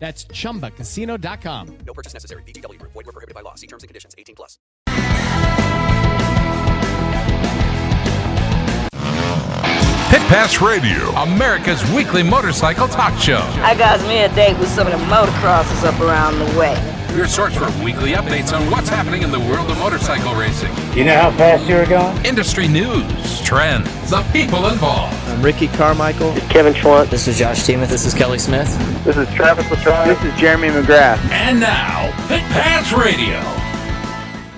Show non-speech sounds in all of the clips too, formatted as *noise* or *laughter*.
That's chumbacasino.com. No purchase necessary. VGW Group. Void were prohibited by law. See terms and conditions. 18 plus. Pit Pass Radio, America's weekly motorcycle talk show. I got me a date with some of the motocrossers up around the way. Your source for weekly updates on what's happening in the world of motorcycle racing, You know how fast you're going? industry news, trends, the people involved. I'm Ricky Carmichael. Kevin Schwantz. This is Josh Teemuth. This is Kelly Smith. This is Travis Pastrana. This is Jeremy McGrath. And now, Pit Pass Radio.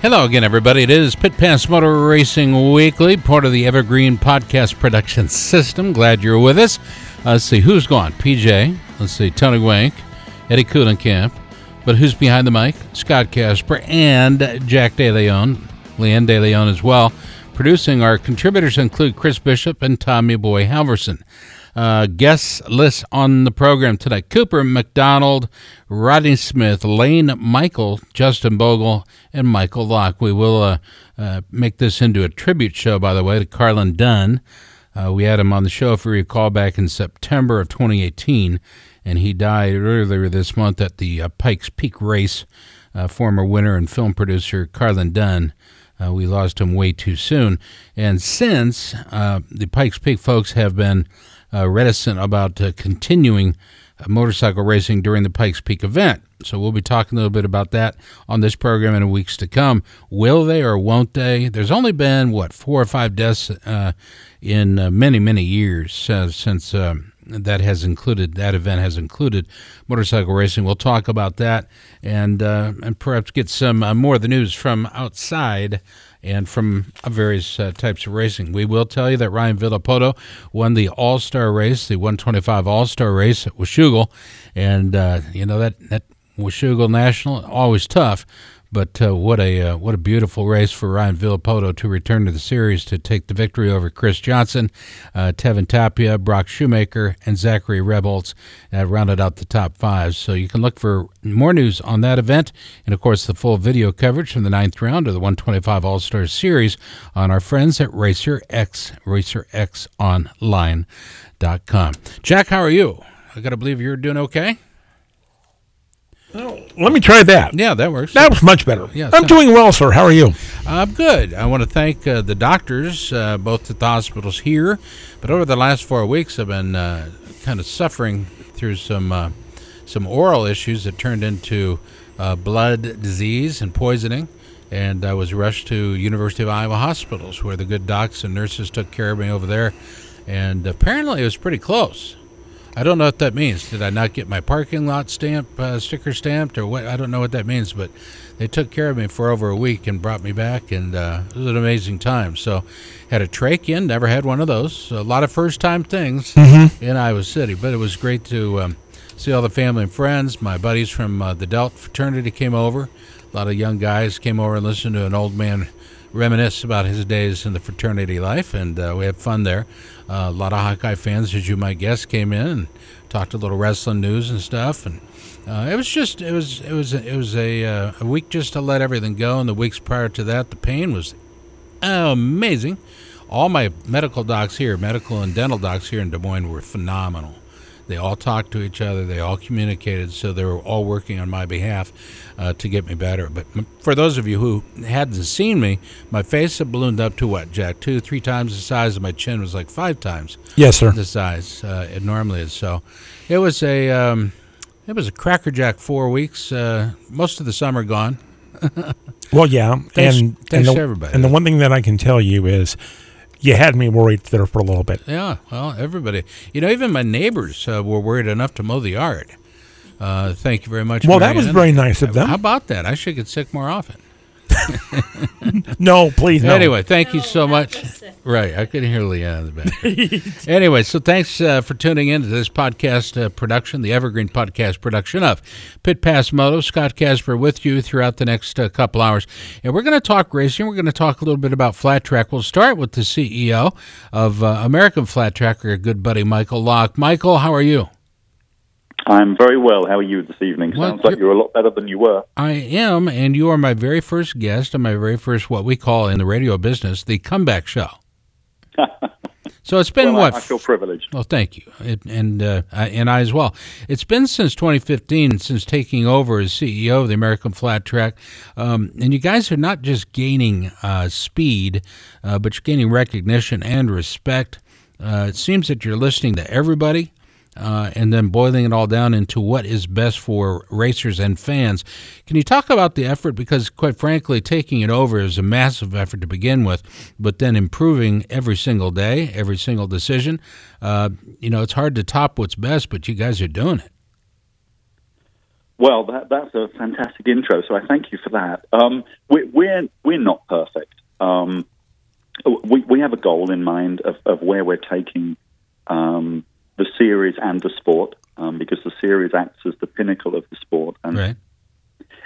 Hello again, everybody. It is Pit Pass Motor Racing Weekly, part of the Evergreen Podcast Production System. Glad you're with us. Uh, let's see who's gone. PJ. Let's see Tony Wank, Eddie Kuhlenkamp. But who's behind the mic? Scott Casper and Jack DeLeon, Leanne DeLeon as well. Producing our contributors include Chris Bishop and Tommy Boy Halverson. Uh, guest list on the program tonight Cooper McDonald, Rodney Smith, Lane Michael, Justin Bogle, and Michael Lock. We will uh, uh, make this into a tribute show, by the way, to Carlin Dunne. Uh, we had him on the show, if you recall, back in September of 2018, and he died earlier this month at the uh, Pikes Peak race. Uh, former winner and film producer Carlin Dunne. Uh, we lost him way too soon. And since uh, the Pikes Peak folks have been uh, reticent about uh, continuing uh, motorcycle racing during the Pikes Peak event. So we'll be talking a little bit about that on this program in the weeks to come. Will they or won't they? There's only been, what, four or five deaths uh, in many, many years since. um that has included that event has included motorcycle racing. We'll talk about that and uh, and perhaps get some uh, more of the news from outside and from uh, various uh, types of racing. We will tell you that Ryan Villopoto won the All Star race, the 125 All Star race at Washougal, and uh, you know that that Washougal National always tough. But uh, what a uh, what a beautiful race for Ryan Villopoto to return to the series to take the victory over Chris Johnson, uh, Tevin Tapia, Brock Shoemaker, and Zachary Rebholz uh, rounded out the top five. So you can look for more news on that event and of course the full video coverage from the ninth round of the 125 All Stars Series on our friends at Racer X RacerXOnline.com. Jack, how are you? I got to believe you're doing okay. Let me try that. Yeah, that works. That was much better. Yeah, I'm doing well, sir. How are you? I'm good. I want to thank uh, the doctors, uh, both at the hospitals here, but over the last four weeks, I've been uh, kind of suffering through some uh, some oral issues that turned into uh, blood disease and poisoning, and I was rushed to University of Iowa hospitals, where the good docs and nurses took care of me over there, and apparently it was pretty close. I don't know what that means. Did I not get my parking lot stamp uh, sticker stamped, or what? I don't know what that means. But they took care of me for over a week and brought me back, and uh, it was an amazing time. So, had a trach in, never had one of those. So a lot of first time things in Iowa City, but it was great to um, see all the family and friends. My buddies from uh, the Delt fraternity came over. A lot of young guys came over and listened to an old man reminisce about his days in the fraternity life, and uh, we had fun there. Uh, a lot of Hawkeye fans, as you might guess, came in and talked a little wrestling news and stuff, and uh, it was just it was it was it was a uh, a week just to let everything go. And the weeks prior to that, the pain was amazing. All my medical docs here, medical and dental docs here in Des Moines, were phenomenal. They all talked to each other. They all communicated, so they were all working on my behalf uh, to get me better. But for those of you who hadn't seen me, my face had ballooned up to what, Jack? Two, three times the size, and my chin was like five times Yes, sir. the size uh, it normally is. So it was a um, it was a crackerjack four weeks. Uh, most of the summer gone. *laughs* Well, yeah, Thanks- and thanks and the, everybody. And the one thing that I can tell you is, you had me worried there for a little bit. Yeah, well, everybody. You know, even my neighbors uh, were worried enough to mow the yard. Uh, thank you very much. Well, that was very nice of them. How about that? I should get sick more often. *laughs* no, please, no. Anyway, thank you so much. Right, I could hear Leanne in the back. *laughs* anyway, so thanks uh, for tuning in to this podcast uh, production, the Evergreen podcast production of Pit Pass Moto. Scott Casper with you throughout the next uh, couple hours, and we're going to talk racing. We're going to talk a little bit about flat track. We'll start with the CEO of uh, American Flat Track, our good buddy Michael Lock. Michael, how are you? I'm very well. How are you this evening? Well, Sounds like you're- a lot better than you were. I am, and you are my very first guest on my very first, what we call in the radio business, the comeback show. *laughs* so it's been well, what? I, I feel privileged. Well, thank you, it, and uh, I, and I as well. It's been since 2015 since taking over as CEO of the American Flat Track, um, and you guys are not just gaining uh, speed, uh, but you're gaining recognition and respect. Uh, it seems that you're listening to everybody. Uh, and then boiling it all down into what is best for racers and fans. Can you talk about the effort? Because, quite frankly, taking it over is a massive effort to begin with, but then improving every single day, every single decision. Uh, you know, it's hard to top what's best, but you guys are doing it. Well, that, that's a fantastic intro, so I thank you for that. Um, we, we're we're not perfect. Um, we we have a goal in mind of, of where we're taking um, the series and the sport, um, because the series acts as the pinnacle of the sport, and Right.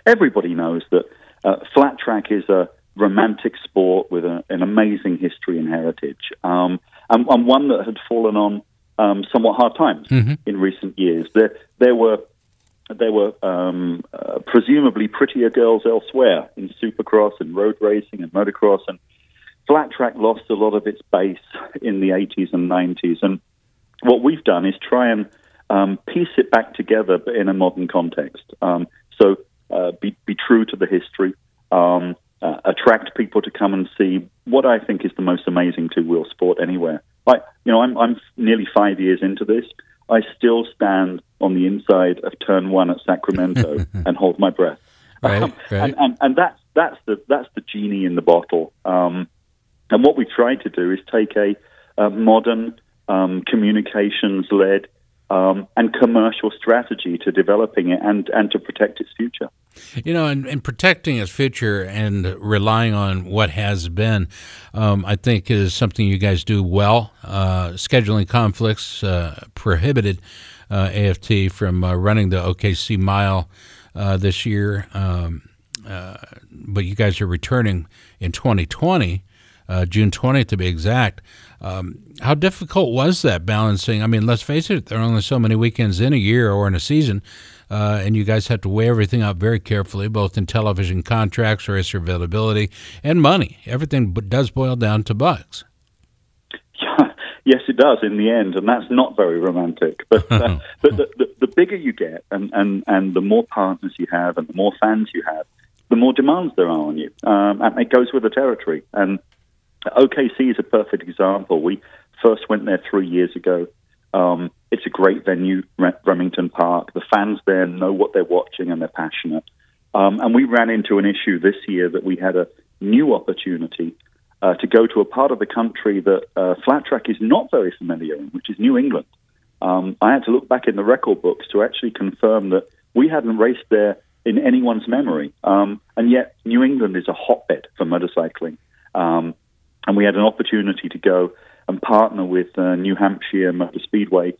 everybody knows that uh, flat track is a romantic sport with a, an amazing history and heritage, um, and, and one that had fallen on um, somewhat hard times in recent years. There, there were there were um, uh, presumably prettier girls elsewhere in supercross and road racing and motocross, and flat track lost a lot of its base in the 80s and 90s. And what we've done is try and um, piece it back together, but in a modern context. Um, so uh, be, be true to the history, um, uh, attract people to come and see what I think is the most amazing two wheel sport anywhere. Like, you know, I'm, I'm nearly five years into this. I still stand on the inside of turn one at Sacramento *laughs* and hold my breath. Right, Um, right. And, and, and that's, that's, the, that's the genie in the bottle. Um, and what we try to do is take a, a modern, um, communications led, um, and commercial strategy to developing it and, and to protect its future. You know, and, and protecting its future and relying on what has been, um, I think, is something you guys do well. Uh, scheduling conflicts uh, prohibited uh, AFT from uh, running the OKC mile uh, this year, um, uh, but you guys are returning in 2020, uh, June 20th to be exact. Um, how difficult was that balancing? I mean, let's face it, there are only so many weekends in a year or in a season, uh, and you guys have to weigh everything out very carefully, both in television contracts, racer availability, and money. Everything does boil down to bucks. *laughs* yes, it does in the end, and that's not very romantic. But uh, *laughs* but the, the, the bigger you get, and, and, and the more partners you have, and the more fans you have, the more demands there are on you, um, and it goes with the territory. And OKC is a perfect example. We first went there three years ago. Um, it's a great venue, Re- Remington Park. The fans there know what they're watching and they're passionate. Um, and we ran into an issue this year that we had a new opportunity uh, to go to a part of the country that uh, flat track is not very familiar in, which is New England. Um, I had to look back in the record books to actually confirm that we hadn't raced there in anyone's memory. Um, and yet, New England is a hotbed for motorcycling. Um, and we had an opportunity to go and partner with uh, New Hampshire Motor Speedway,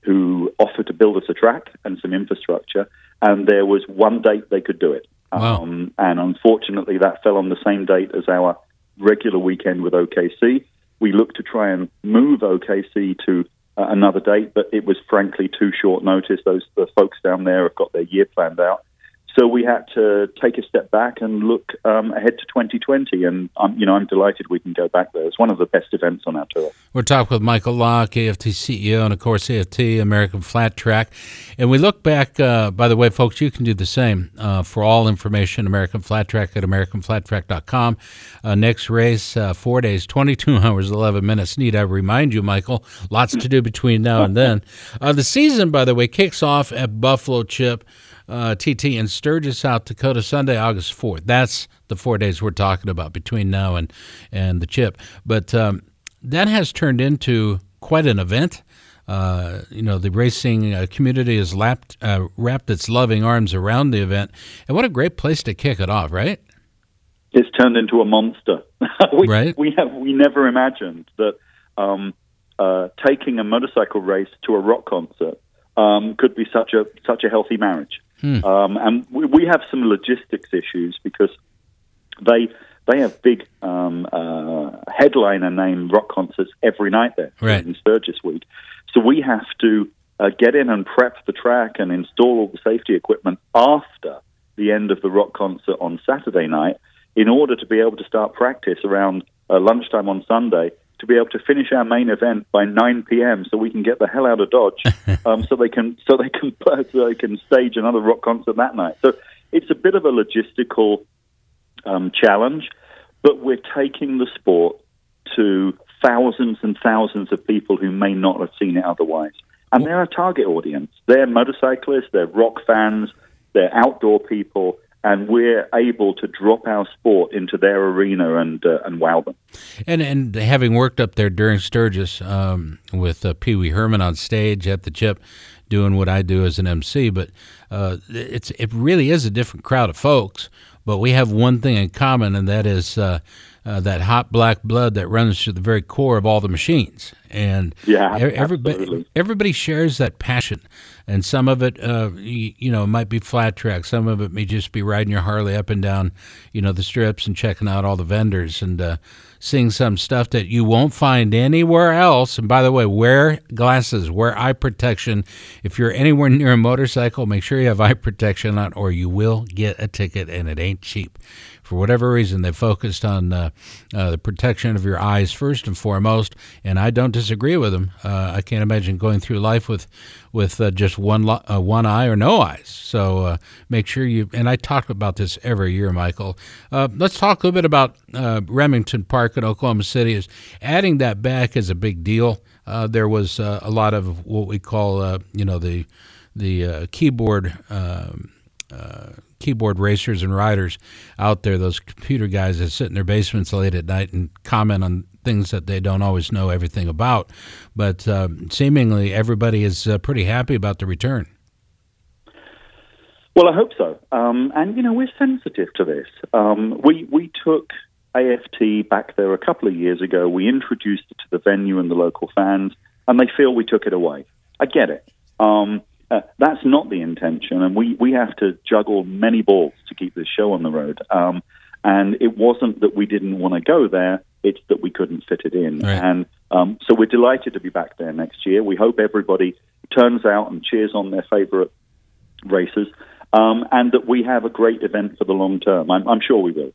who offered to build us a track and some infrastructure. And there was one date they could do it. Wow. Um, and unfortunately, that fell on the same date as our regular weekend with OKC. We looked to try and move OKC to uh, another date, but it was frankly too short notice. Those the folks down there have got their year planned out. So we had to take a step back and look um, ahead to 2020, and I'm, you know I'm delighted we can go back there. It's one of the best events on our tour. We're talking with Michael Lock, AFT CEO, and of course AFT American Flat Track. And we look back. Uh, by the way, folks, you can do the same uh, for all information. American Flat Track at AmericanFlatTrack.com. Uh, next race, uh, four days, 22 *laughs* hours, 11 minutes. Need I remind you, Michael? Lots to do between now and then. Uh, the season, by the way, kicks off at Buffalo Chip. Uh, TT in Sturgis, South Dakota, Sunday, August 4th. That's the four days we're talking about between now and, and the chip. But um, that has turned into quite an event. Uh, you know, the racing uh, community has lapped, uh, wrapped its loving arms around the event. And what a great place to kick it off, right? it's turned into a monster. *laughs* we, Right. We have we never imagined that um, uh, taking a motorcycle race to a rock concert um, could be such a such a healthy marriage. Um, and we, we have some logistics issues because they they have big um, uh, headliner name rock concerts every night there Right. in Sturgis week. So we have to uh, get in and prep the track and install all the safety equipment after the end of the rock concert on Saturday night in order to be able to start practice around uh, lunchtime on Sunday to be able to finish our main event by 9 p.m. so we can get the hell out of Dodge *laughs* um, so they can so they can *laughs* so they can stage another rock concert that night. So it's a bit of a logistical um, challenge, but we're taking the sport to thousands and thousands of people who may not have seen it otherwise. And they're a target audience. They're motorcyclists, they're rock fans, they're outdoor people, and we're able to drop our sport into their arena and uh, and wow them. And and having worked up there during Sturgis um, with uh, Pee Wee Herman on stage at the Chip, doing what I do as an MC, but uh, it's it really is a different crowd of folks. But we have one thing in common, and that is uh, that hot black blood that runs to the very core of all the machines. And Yeah, everybody absolutely. everybody shares that passion, and some of it, uh, you, you know, might be flat track. Some of it may just be riding your Harley up and down, you know, the strips and checking out all the vendors and uh, seeing some stuff that you won't find anywhere else. And by the way, wear glasses, wear eye protection. If you're anywhere near a motorcycle, make sure you have eye protection on, or you will get a ticket, and it ain't cheap for whatever reason, they focused on uh, uh, the protection of your eyes first and foremost. And I don't disagree with them. Uh, I can't imagine going through life with with uh, just one lo- uh, one eye or no eyes. So uh, make sure you. And I talk about this every year, Michael. Let's talk a little bit about Remington Park in Oklahoma City. Is adding that back is a big deal. There was a lot of what we call, you know, the the keyboard. Um, uh, keyboard racers and riders out there, those computer guys that sit in their basements late at night and comment on things that they don't always know everything about. But um, seemingly everybody is uh, pretty happy about the return. Well, I hope so. Um, and you know, we're sensitive to this. Um, we we took AFT back there a couple of years ago. We introduced it to the venue and the local fans, and they feel we took it away. I get it. Um, uh, that's not the intention, and we, we have to juggle many balls to keep this show on the road. Um, and it wasn't that we didn't want to go there; it's that we couldn't fit it in. Right. And um, so we're delighted to be back there next year. We hope everybody turns out and cheers on their favorite races, um, and that we have a great event for the long term. I'm, I'm sure we will.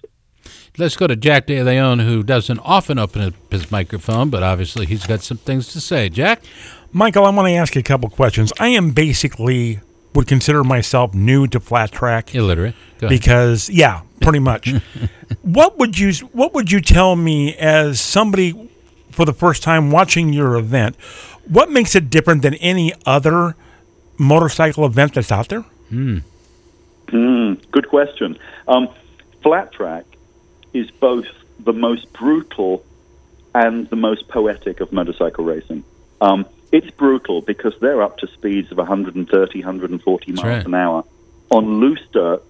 Let's go to Jack De Leon, who doesn't often open up his microphone, but obviously he's got some things to say. Jack? Michael, I want to ask you a couple questions. I am basically would consider myself new to flat track Illiterate. Go ahead. because yeah, pretty much. *laughs* what would you what would you tell me as somebody for the first time watching your event? What makes it different than any other motorcycle event that's out there? Mm, good question. Um, flat track is both the most brutal and the most poetic of motorcycle racing. Um, it's brutal because they're up to speeds of 130, 140 miles right. an hour on loose dirt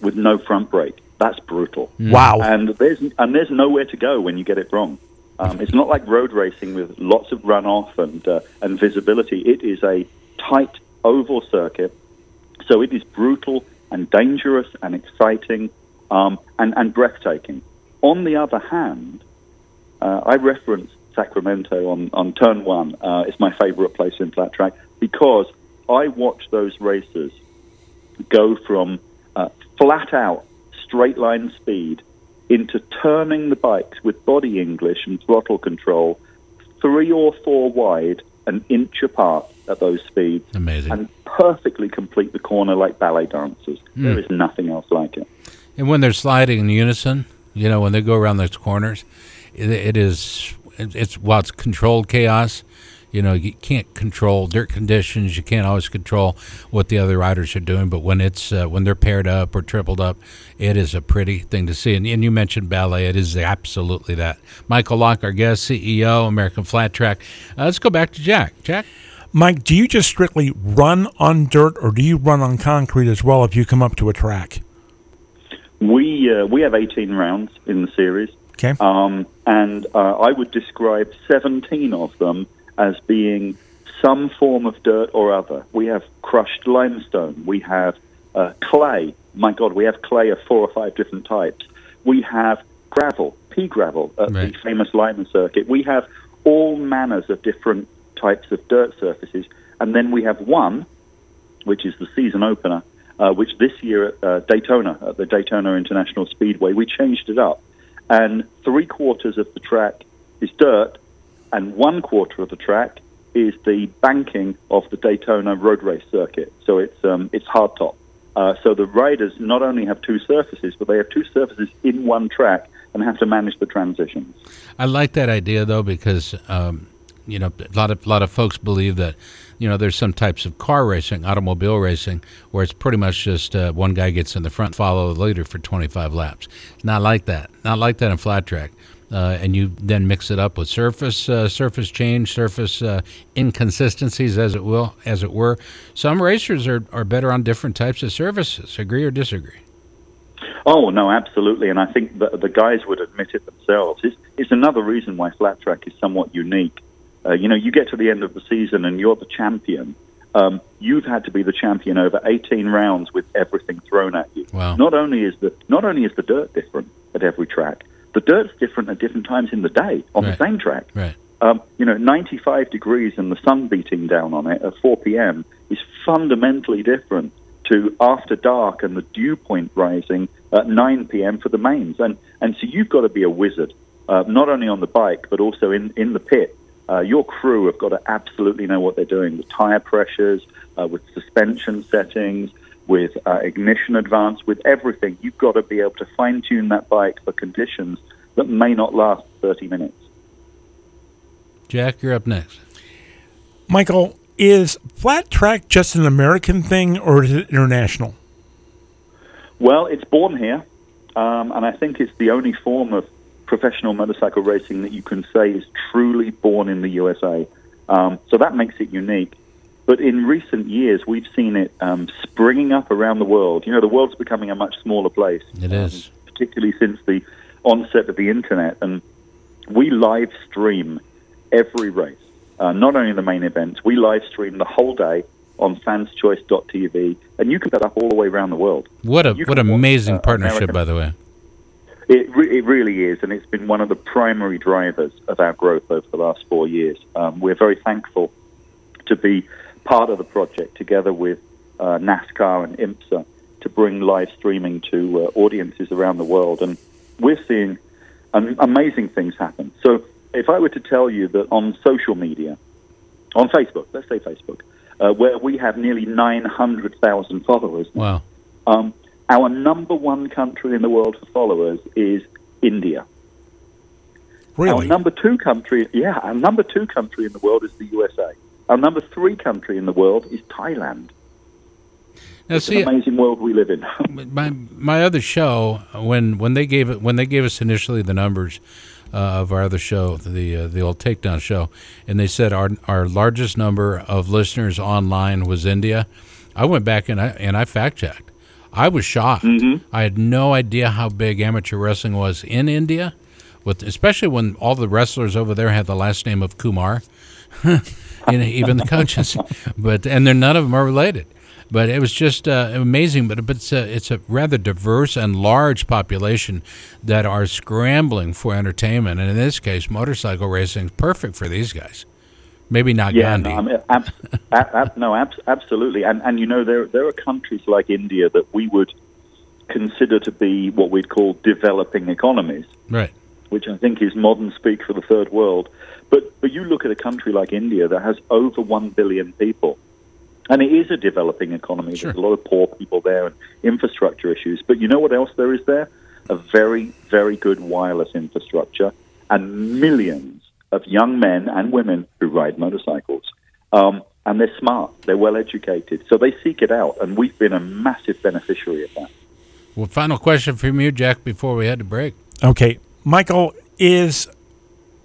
with no front brake. That's brutal. Wow. And there's and there's nowhere to go when you get it wrong. Um, it's not like road racing with lots of runoff and uh, and visibility. It is a tight oval circuit, so it is brutal and dangerous and exciting um, and and breathtaking. On the other hand, uh, I reference Sacramento on on turn one. Uh, it's my favorite place in flat track because I watch those racers go from uh, flat out straight line speed into turning the bikes with body English and throttle control three or four wide, an inch apart at those speeds, Amazing. and perfectly complete the corner like ballet dancers. There is nothing else like it. And when they're sliding in unison, you know, when they go around those corners, it, it is it's while it's controlled chaos. You know, you can't control dirt conditions. You can't always control what the other riders are doing. But when it's uh, when they're paired up or tripled up, it is a pretty thing to see. And, and you mentioned ballet; it is absolutely that. Michael Lock, our guest, CEO, American Flat Track. Uh, let's go back to Jack. Jack. Mike, do you just strictly run on dirt or do you run on concrete as well if you come up to a track? We uh, we have 18 rounds in the series, Okay. um, and uh, I would describe 17 of them as being some form of dirt or other. We have crushed limestone. We have uh, clay. My God, we have clay of four or five different types. We have gravel, pea gravel at Right. the famous Lima circuit. We have all manners of different types of dirt surfaces, and then we have one which is the season opener, uh, which this year at uh, Daytona, at the Daytona International Speedway, we changed it up. And three quarters of the track is dirt, and one quarter of the track is the banking of the Daytona road race circuit. So it's um, it's hardtop. Uh, so the riders not only have two surfaces, but they have two surfaces in one track and have to manage the transitions. I like that idea though because um, you know a lot of lot of folks believe that you know there's some types of car racing, automobile racing, where it's pretty much just uh, one guy gets in the front, follow the leader for 25 laps. Not like that. Not like that in flat track. Uh, and you then mix it up with surface uh, surface change, surface uh, inconsistencies, as it will, as it were. Some racers are, are better on different types of surfaces. Agree or disagree? Oh no, absolutely, and I think the, the guys would admit it themselves. It's, it's another reason why flat track is somewhat unique. Uh, you know, you get to the end of the season and you're the champion. Um, you've had to be the champion over 18 rounds with everything thrown at you. Wow. Not only is the not only is the dirt different at every track, the dirt's different at different times in the day on Right. the same track. Right. Um, you know, 95 degrees and the sun beating down on it at 4 p.m. is fundamentally different to after dark and the dew point rising at 9 p.m. for the mains. And, and so you've got to be a wizard, uh, not only on the bike, but also in, in the pit. Uh, your crew have got to absolutely know what they're doing with tire pressures, uh, with suspension settings, with uh, ignition advance, with everything. You've got to be able to fine tune that bike for conditions that may not last 30 minutes. Jack, you're up next. Michael, is flat track just an American thing or is it international? Well, it's born here, um, and I think it's the only form of professional motorcycle racing that you can say is truly born in the USA. Um, so that makes it unique. But in recent years, we've seen it um, springing up around the world. You know, the world's becoming a much smaller place. It is. particularly since the onset of the internet. And we live stream every race, uh, not only the main events, we live stream the whole day on fanschoice.tv, and you can set up all the way around the world. What a what can watch, amazing uh, partnership, American- by the way. It, re- it really is, and it's been one of the primary drivers of our growth over the last four years. Um, we're very thankful to be part of the project together with uh, NASCAR and IMSA to bring live streaming to uh, audiences around the world. And we're seeing um, amazing things happen. So, if I were to tell you that on social media, on Facebook, let's say Facebook, uh, where we have nearly 900,000 followers Wow. um, our number one country in the world for followers is India. Our number two country, yeah, our number two country in the world is the USA. Our number three country in the world is Thailand. Now, It's see, an amazing world we live in. *laughs* my my other show when when they gave it when they gave us initially the numbers uh, of our other show the uh, the old takedown show and they said our our largest number of listeners online was India I went back and I and I fact checked I was shocked. I had no idea how big amateur wrestling was in India with especially when all the wrestlers over there had the last name of Kumar. *laughs* Even the coaches. *laughs* But and they're none of them are related. But it was just uh, amazing. But but it's a it's a rather diverse and large population that are scrambling for entertainment, and in this case, motorcycle racing is perfect for these guys. Maybe not yeah, Gandhi. no, I mean, abs- ab- ab- no abs- absolutely. And, and you know, there, there are countries like India that we would consider to be what we'd call developing economies. right. which I think is modern speak for the third world. But but you look at a country like India that has over one billion people, and it is a developing economy. Sure. There's a lot of poor people there and infrastructure issues. But you know what else there is there? A very very good wireless infrastructure and millions of young men and women who ride motorcycles. Um, and they're smart, they're well educated, so they seek it out, and we've been a massive beneficiary of that. Well, final question from you, Jack, before we had to break. Okay. Michael, is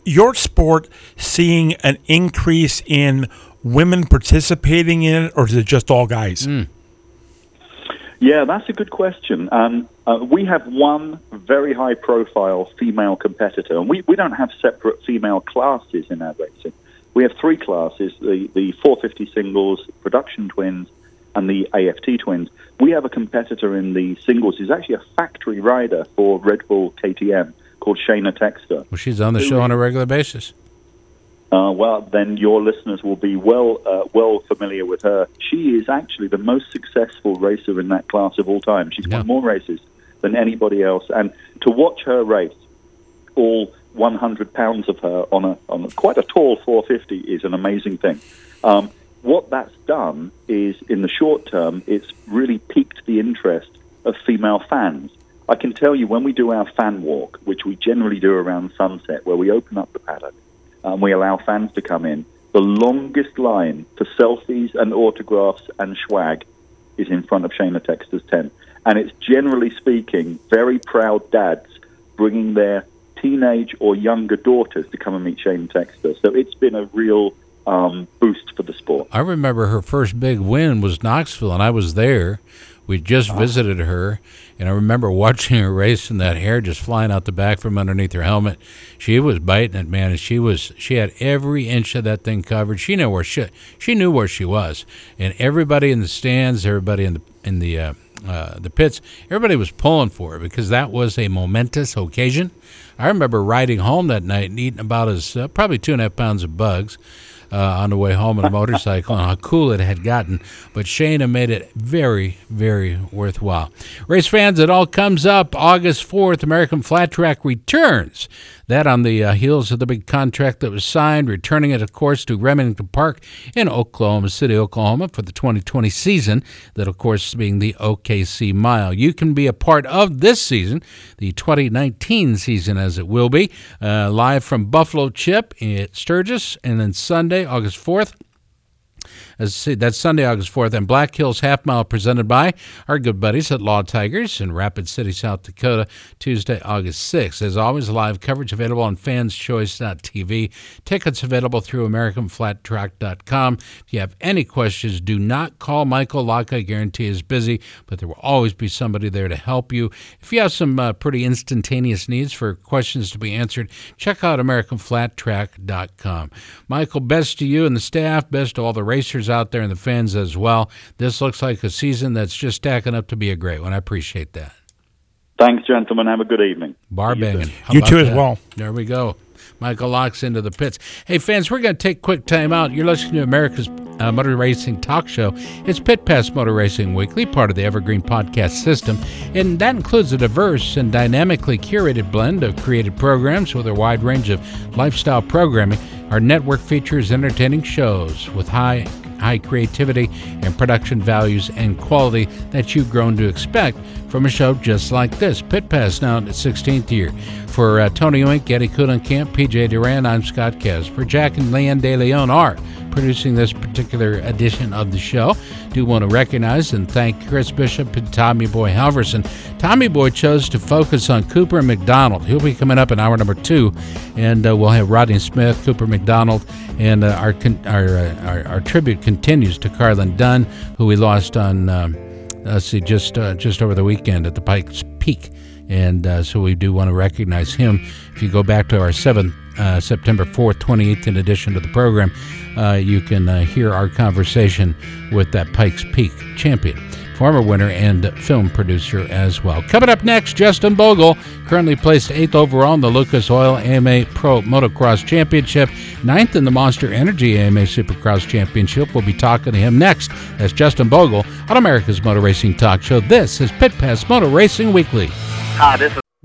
your sport seeing an increase in women participating in it or is it just all guys? Yeah, that's a good question. Um, uh, we have one very high profile female competitor, and we, we don't have separate female classes in our racing. We have three classes the, the 450 singles, production twins, and the AFT twins. We have a competitor in the singles who's actually a factory rider for Red Bull KTM called Shayna Texter. Well, she's on the show on a regular basis. Uh, well, then your listeners will be well uh, well familiar with her. She is actually the most successful racer in that class of all time. She's Yeah. won more races than anybody else, and to watch her race, all 100 pounds of her on a on a, quite a tall 450 is an amazing thing. Um, what that's done is, in the short term, it's really piqued the interest of female fans. I can tell you when we do our fan walk, which we generally do around sunset, where we open up the paddock and we allow fans to come in, the longest line for selfies and autographs and swag is in front of Shayna Texter's tent. And it's generally speaking very proud dads bringing their teenage or younger daughters to come and meet Shayna Texter. So it's been a real um, boost for the sport. I remember her first big win was Knoxville, and I was there. We just visited her, and I remember *laughs* watching her race and that hair just flying out the back from underneath her helmet. She was biting it, man, and she was she had every inch of that thing covered. She knew where she she knew where she was, and everybody in the stands, everybody in the in the uh, uh, the pits, everybody was pulling for her because that was a momentous occasion. I remember riding home that night and eating about as uh, probably two and a half pounds of bugs uh, on the way home on a motorcycle and how cool it had gotten. But Shayna made it very, very worthwhile. Race fans, it all comes up August 4th. American Flat Track returns. That on the uh, heels of the big contract that was signed, returning it, of course, to Remington Park in Oklahoma City, Oklahoma for the 2020 season. That, of course, being the OKC Mile. You can be a part of this season, the 2019 season, as it will be, uh, live from Buffalo Chip at Sturgis, and then Sunday, August 4th. As that's Sunday, August 4th, and Black Hills Half Mile presented by our good buddies at Law Tigers in Rapid City, South Dakota, Tuesday, August 6th. As always, live coverage available on fanschoice.tv. Tickets available through AmericanFlatTrack.com. If you have any questions, do not call Michael Lock. I guarantee is busy, but there will always be somebody there to help you. If you have some uh, pretty instantaneous needs for questions to be answered, check out AmericanFlatTrack.com. Michael, best to you and the staff, best to all the racers out there and the fans as well. This looks like a season that's just stacking up to be a great one. I appreciate that. Thanks, gentlemen. Have a good evening. Bar banging. How You about too as that? well. There we go. Michael locks into the pits. Hey, fans, we're going to take a quick time out. You're listening to America's uh, Motor Racing Talk Show. It's Pit Pass Motor Racing Weekly, part of the Evergreen Podcast System, and that includes a diverse and dynamically curated blend of created programs with a wide range of lifestyle programming. Our network features entertaining shows with high high creativity and production values and quality that you've grown to expect from a show just like this. Pit Pass now in its 16th year. For uh, Tony Oink, Eddie Kuhlenkamp, PJ Duran, I'm Scott Casper. Jack and Leanne De Leon are producing this particular edition of the show. Do want to recognize and thank Chris Bishop and Tommy Boy Halverson. Tommy Boy chose to focus on Cooper McDonald. He'll be coming up in hour number two, and uh, we'll have Rodney Smith, Cooper McDonald, and uh, our, con- our, uh, our our tribute continues to Carlin Dunne, who we lost on. Um, let's see, just uh, just over the weekend at the Pikes Peak, and uh, so we do want to recognize him. If you go back to our seventh uh, September fourth, twenty eighteen edition to the program, uh, you can uh, hear our conversation with that Pikes Peak champion. Former winner and film producer as well. Coming up next, Justin Bogle, currently placed eighth overall in the Lucas Oil AMA Pro Motocross Championship, ninth in the Monster Energy AMA Supercross Championship. We'll be talking to him next. That's Justin Bogle on America's Motor Racing Talk Show. This is Pit Pass Motor Racing Weekly. Hi, this is